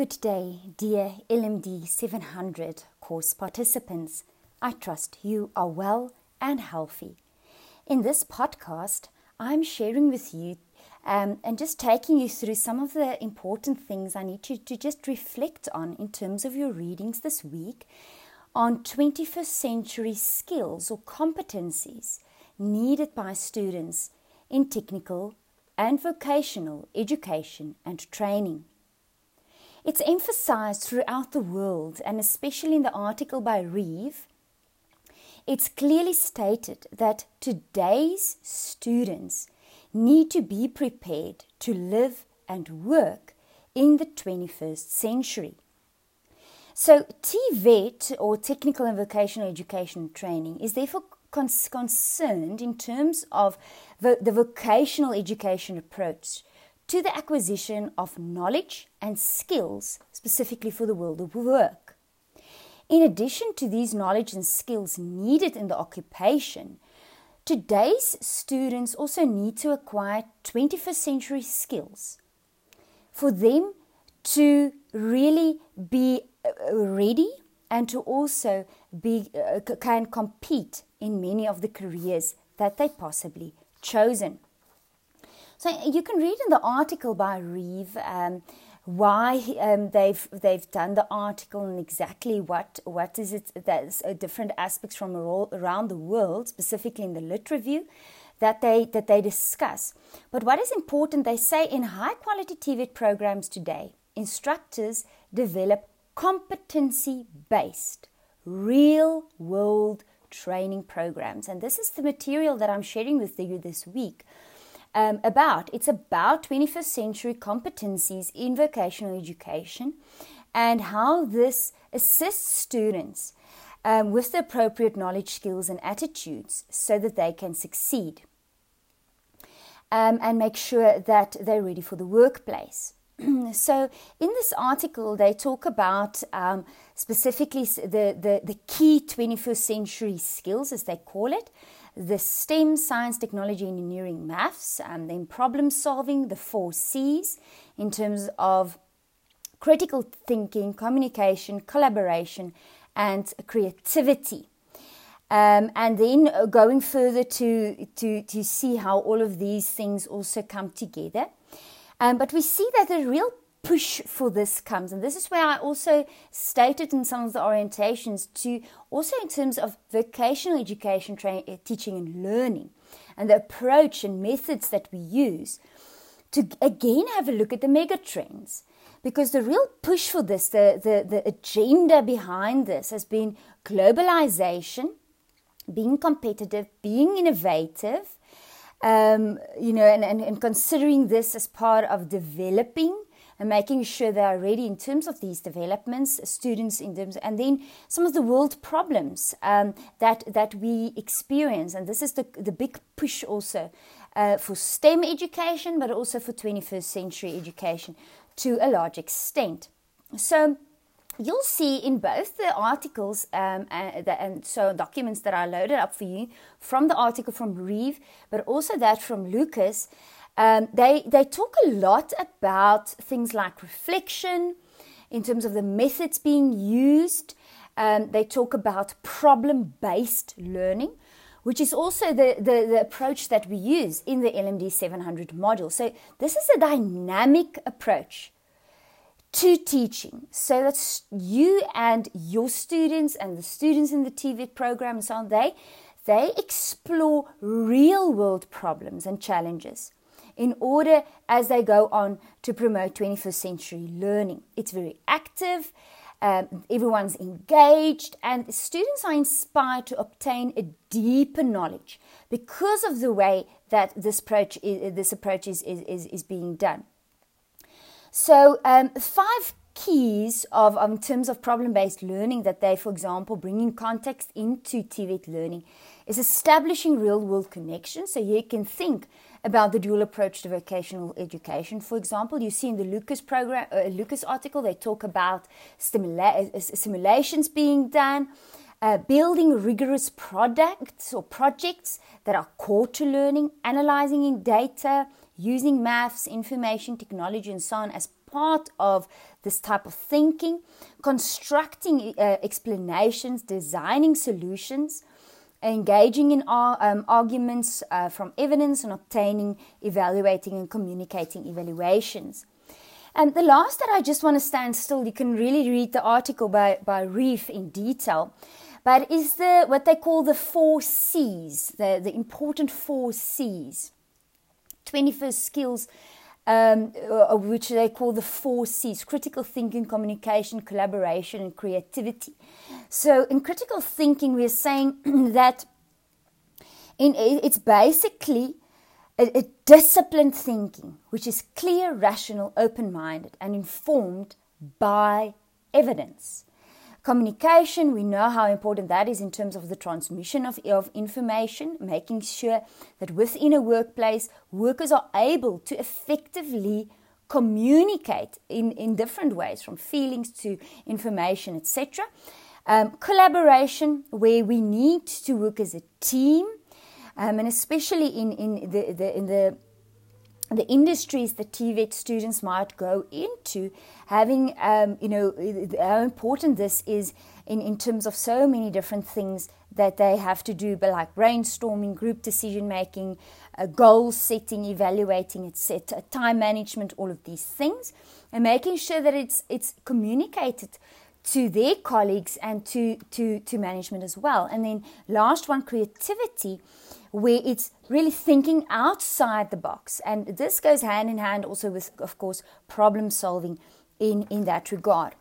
Good day, dear LMD 700 course participants. I trust you are well and healthy. In this podcast, I'm sharing with you um, and just taking you through some of the important things I need you to just reflect on in terms of your readings this week on 21st century skills or competencies needed by students in technical and vocational education and training. It's emphasized throughout the world, and especially in the article by Reeve. It's clearly stated that today's students need to be prepared to live and work in the 21st century. So, TVET or Technical and Vocational Education Training is therefore concerned in terms of the, the vocational education approach to the acquisition of knowledge and skills specifically for the world of work. In addition to these knowledge and skills needed in the occupation, today's students also need to acquire 21st century skills for them to really be uh, ready and to also be uh, can compete in many of the careers that they possibly chosen. So you can read in the article by Reeve um, why um, they've they've done the article and exactly what what is it that's uh, different aspects from around the world, specifically in the Lit Review, that they that they discuss. But what is important, they say in high quality TVET programs today, instructors develop competency based, real world training programs, and this is the material that I'm sharing with you this week um, about. It's about 21st century competencies in vocational education and how this assists students um, with the appropriate knowledge, skills, and attitudes so that they can succeed um, and make sure that they're ready for the workplace. so, in this article, they talk about um, specifically the, the, the key 21st century skills, as they call it, the STEM, science, technology, engineering, maths, and then problem solving, the four C's in terms of critical thinking, communication, collaboration, and creativity. Um, and then going further to, to, to see how all of these things also come together. Um, but we see that the real push for this comes. And this is where I also stated in some of the orientations to also in terms of vocational education, training, eh, teaching, and learning, and the approach and methods that we use to again have a look at the mega trends. Because the real push for this, the, the, the agenda behind this has been globalization, being competitive, being innovative, um, you know, and, and, and considering this as part of developing and making sure they are ready in terms of these developments, students in terms, and then some of the world problems um, that that we experience, and this is the the big push also uh, for STEM education, but also for 21st century education to a large extent. So you'll see in both the articles um, and, and, so documents that I loaded up for you from the article from Reeve, but also that from Lucas, um, they, they talk a lot about things like reflection in terms of the methods being used. Um, they talk about problem based learning, which is also the, the, the, approach that we use in the LMD 700 module. So, this is a dynamic approach to teaching so that you and your students and the students in the TVET program and so on, they, they explore real world problems and challenges in order as they go on to promote 21st century learning. It's very active, um, everyone's engaged, and students are inspired to obtain a deeper knowledge because of the way that this approach is, this approach is, is, is being done. So, um, five keys of um, in terms of problem-based learning that they, for example, bringing context into TVET learning is establishing real-world connections. So you can think about the dual approach to vocational education. For example, you see in the Lucas program, uh, Lucas article, they talk about stimula- uh, simulations being done, uh, building rigorous products or projects that are core to learning, analyzing in data, using maths, information technology, and so on as part of this type of thinking, constructing uh, explanations, designing solutions, engaging in um, arguments uh, from evidence, and obtaining, evaluating, and communicating evaluations. And the last that I just want to stand still, you can really read the article by, by Reeve in detail, but is the what they call the four C's, the, the important four C's. 21st skills, um, uh, which they call the four C's critical thinking, communication, collaboration, and creativity. So, in critical thinking, we're saying that in, it's basically a, a disciplined thinking, which is clear, rational, open minded, and informed by evidence. Communication, we know how important that is in terms of the transmission of, of information, making sure that within a workplace, workers are able to effectively communicate in, in different ways, from feelings to information, etc. Um, collaboration, where we need to work as a team, um, and especially in, in, the, the, in the the industries that TVET students might go into, having, um, you know, how important this is in, in terms of so many different things that they have to do, but like brainstorming, group decision making, uh, goal setting, evaluating, etc., time management, all of these things, and making sure that it's it's communicated to their colleagues and to to to management as well. And then last one, creativity where it's really thinking outside the box. And this goes hand in hand also with, of course, problem solving in, in that regard.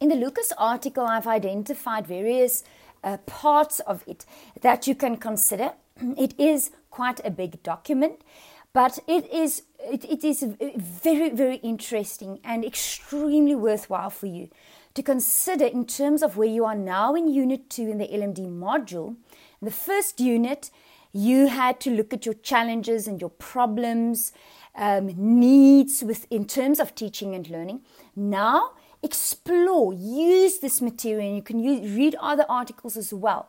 In the Lucas article, I've identified various uh, parts of it that you can consider. It is quite a big document, but it is it, it is very very interesting and extremely worthwhile for you to consider in terms of where you are now in Unit Two in the LMD module. The first unit you had to look at your challenges and your problems, um, needs with, in terms of teaching and learning. Now, explore, use this material, and you can use, read other articles as well.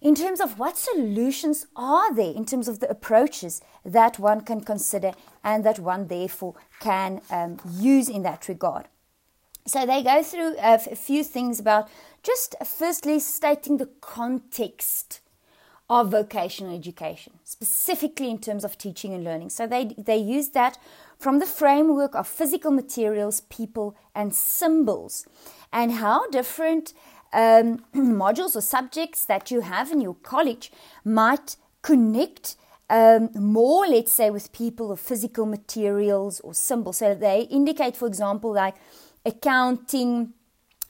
In terms of what solutions are there, in terms of the approaches that one can consider and that one therefore can um, use in that regard. So they go through a few things about just firstly stating the context of vocational education, specifically in terms of teaching and learning. So they, they use that from the framework of physical materials, people, and symbols, and how different um, modules or subjects that you have in your college might connect um, more, let's say, with people or physical materials or symbols. So they indicate, for example, like accounting,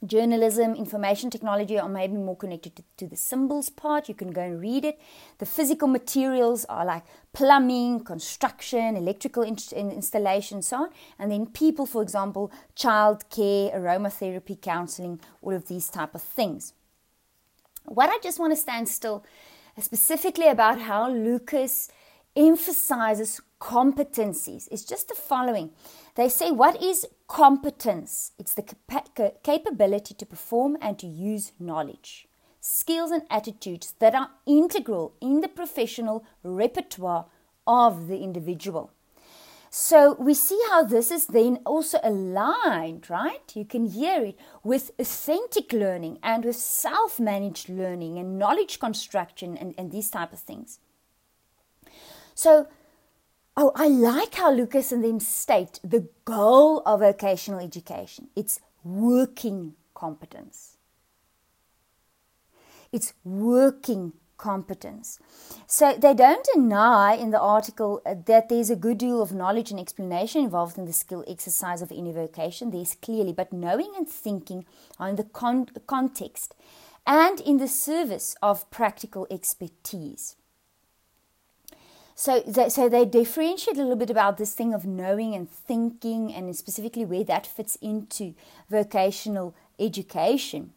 journalism, information technology are maybe more connected to, to, the symbols part. You can go and read it. The physical materials are like plumbing, construction, electrical in, in installation, so on. And then people, for example, childcare, aromatherapy, counseling, all of these type of things. What I just want to stand still specifically about how Lucas emphasizes competencies is just the following. They say, What is competence? It's the capa- capability to perform and to use knowledge, skills, and attitudes that are integral in the professional repertoire of the individual. So we see how this is then also aligned, right? You can hear it with authentic learning and with self managed learning and knowledge construction and, and these type of things. So Oh, I like how Lucas and them state the goal of vocational education. It's working competence. It's working competence. So they don't deny in the article uh, that there's a good deal of knowledge and explanation involved in the skill exercise of any vocation. There's clearly, but knowing and thinking are in the con- context and in the service of practical expertise. So, so they differentiate a little bit about this thing of knowing and thinking, and specifically where that fits into vocational education.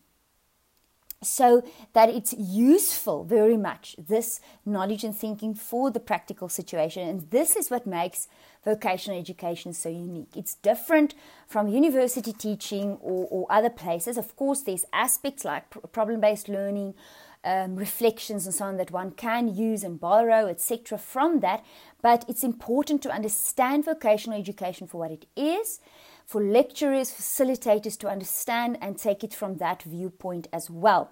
So that it's useful very much, this knowledge and thinking for the practical situation. And this is what makes vocational education so unique. It's different from university teaching or, or other places. Of course, there's aspects like problem based learning um, reflections and so on that one can use and borrow, etc., from that. But it's important to understand vocational education for what it is, for lecturers, facilitators to understand and take it from that viewpoint as well.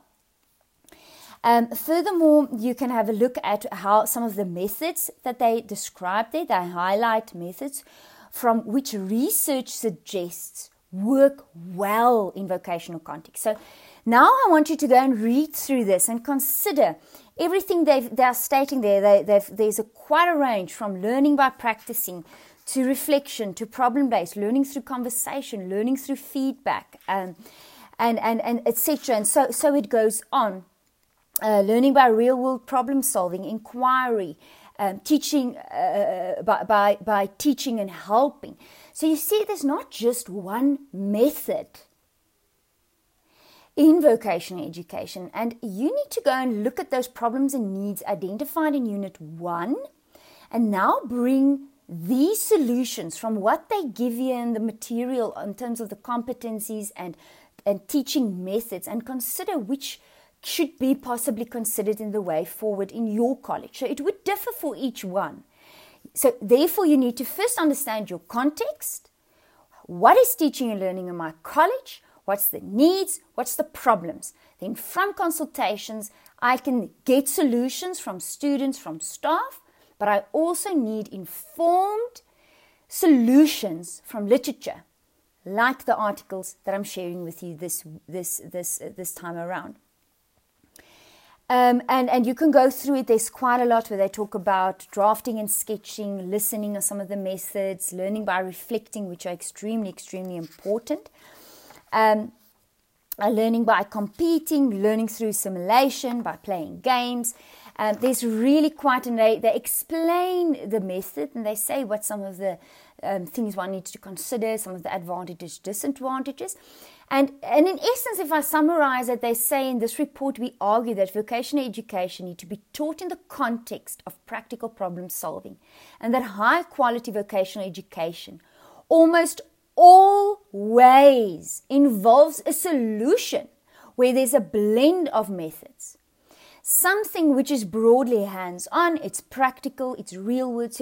Um, furthermore, you can have a look at how some of the methods that they describe there, they highlight methods from which research suggests work well in vocational context. So now I want you to go and read through this and consider everything they are stating there. They, there's a quite a range from learning by practicing to reflection to problem based, learning through conversation, learning through feedback, um, and and and etc. And so so it goes on. Uh, learning by real world problem solving, inquiry, um, teaching uh, by, by, by teaching and helping. So you see, there's not just one method in vocational education, and you need to go and look at those problems and needs identified in Unit 1 and now bring these solutions from what they give you in the material in terms of the competencies and, and teaching methods and consider which should be possibly considered in the way forward in your college. So it would differ for each one. So therefore, you need to first understand your context. What is teaching and learning in my college? What's the needs? What's the problems? Then from consultations, I can get solutions from students, from staff, but I also need informed solutions from literature, like the articles that I'm sharing with you this, this, this, uh, this time around. Um, and, and you can go through it. There's quite a lot where they talk about drafting and sketching, listening are some of the methods, learning by reflecting, which are extremely, extremely important. Um, uh, learning by competing, learning through simulation, by playing games. Um, there's really quite, and they, they explain the method and they say what some of the um, things one needs to consider, some of the advantages, disadvantages. And, and in essence, if I summarize it, they say in this report, we argue that vocational education need to be taught in the context of practical problem solving, and that high quality vocational education almost always involves a solution where there's a blend of methods something which is broadly hands on, it's practical, it's real world,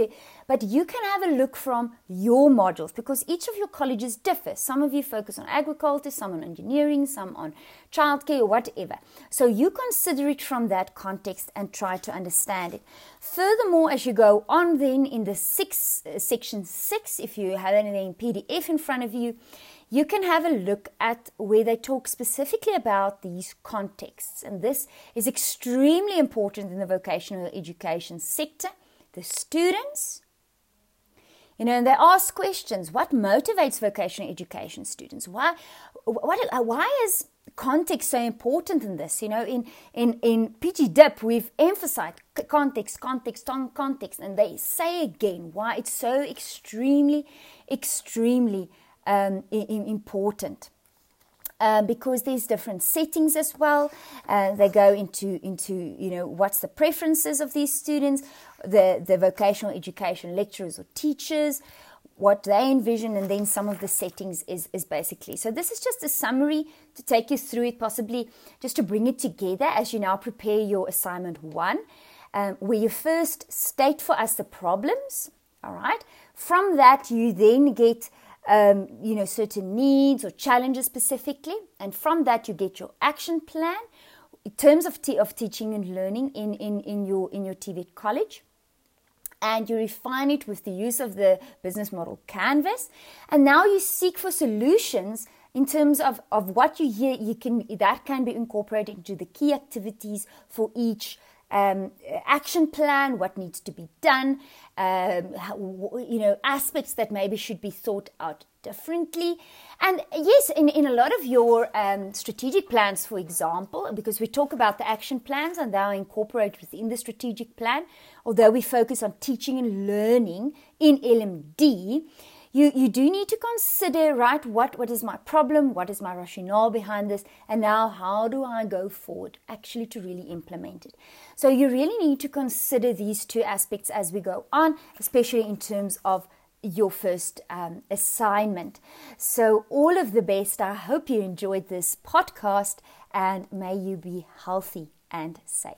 but you can have a look from your modules because each of your colleges differ. Some of you focus on agriculture, some on engineering, some on childcare, whatever. So you consider it from that context and try to understand it. Furthermore, as you go on, then in the six, uh, section six, if you have anything PDF in front of you, you can have a look at where they talk specifically about these contexts. And this is extremely important in the vocational education sector. The students, you know, and they ask questions. What motivates vocational education students? Why, what, why is context so important in this? You know, in, in, in PG DIP, we've emphasized context, context, on context, and they say again why it's so extremely, extremely um, important. Um, because there's different settings as well. Uh, they go into into you know what's the preferences of these students, the the vocational education lecturers or teachers, what they envision, and then some of the settings is is basically. So this is just a summary to take you through it, possibly just to bring it together as you now prepare your assignment one, um, where you first state for us the problems. All right. From that, you then get um, you know, certain needs or challenges specifically. And from that, you get your action plan in terms of, of teaching and learning in, in, in, your, in your TVET college. And you refine it with the use of the business model canvas. And now you seek for solutions in terms of, of what you hear, you can that can be incorporated into the key activities for each um, action plan, what needs to be done, um, how, you know, aspects that maybe should be thought out differently. And yes, in, in a lot of your um, strategic plans, for example, because we talk about the action plans and they are incorporated within the strategic plan, although we focus on teaching and learning in LMD, you, you do need to consider, right, what, what is my problem, what is my rationale behind this, and now how do I go forward actually to really implement it. So you really need to consider these two aspects as we go on, especially in terms of your first um, assignment. So, all of the best. I hope you enjoyed this podcast and may you be healthy and safe.